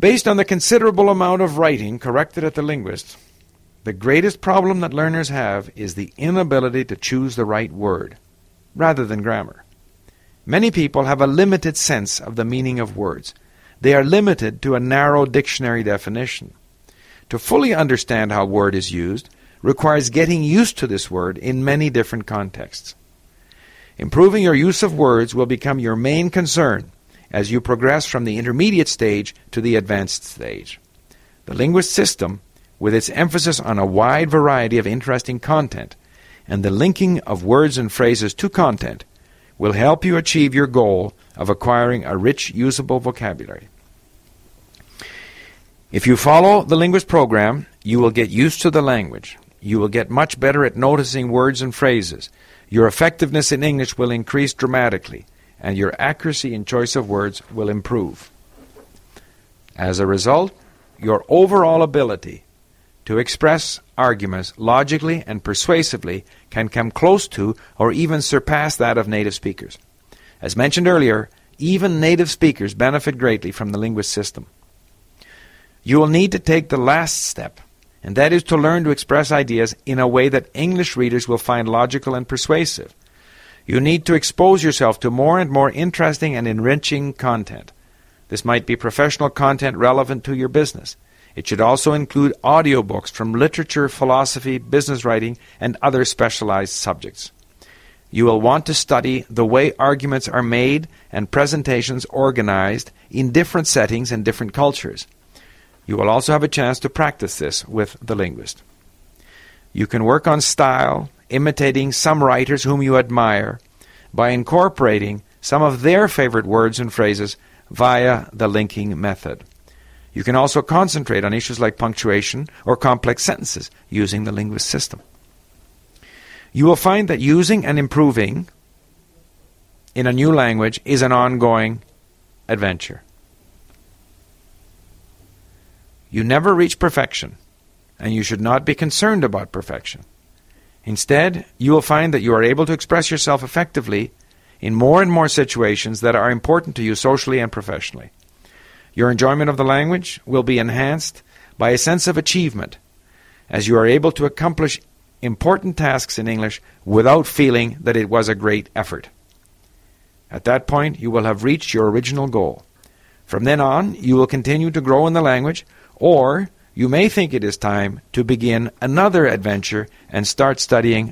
Based on the considerable amount of writing corrected at the linguist, the greatest problem that learners have is the inability to choose the right word, rather than grammar. Many people have a limited sense of the meaning of words. They are limited to a narrow dictionary definition. To fully understand how word is used requires getting used to this word in many different contexts. Improving your use of words will become your main concern as you progress from the intermediate stage to the advanced stage. The linguist system, with its emphasis on a wide variety of interesting content and the linking of words and phrases to content, will help you achieve your goal of acquiring a rich, usable vocabulary. If you follow the linguist program, you will get used to the language. You will get much better at noticing words and phrases. Your effectiveness in English will increase dramatically and your accuracy in choice of words will improve. As a result, your overall ability to express arguments logically and persuasively can come close to or even surpass that of native speakers. As mentioned earlier, even native speakers benefit greatly from the linguist system. You will need to take the last step, and that is to learn to express ideas in a way that English readers will find logical and persuasive. You need to expose yourself to more and more interesting and enriching content. This might be professional content relevant to your business. It should also include audiobooks from literature, philosophy, business writing, and other specialized subjects. You will want to study the way arguments are made and presentations organized in different settings and different cultures. You will also have a chance to practice this with the linguist. You can work on style, imitating some writers whom you admire by incorporating some of their favorite words and phrases via the linking method. You can also concentrate on issues like punctuation or complex sentences using the linguist system. You will find that using and improving in a new language is an ongoing adventure. You never reach perfection, and you should not be concerned about perfection. Instead, you will find that you are able to express yourself effectively in more and more situations that are important to you socially and professionally. Your enjoyment of the language will be enhanced by a sense of achievement as you are able to accomplish important tasks in English without feeling that it was a great effort. At that point, you will have reached your original goal. From then on, you will continue to grow in the language, or you may think it is time to begin another adventure and start studying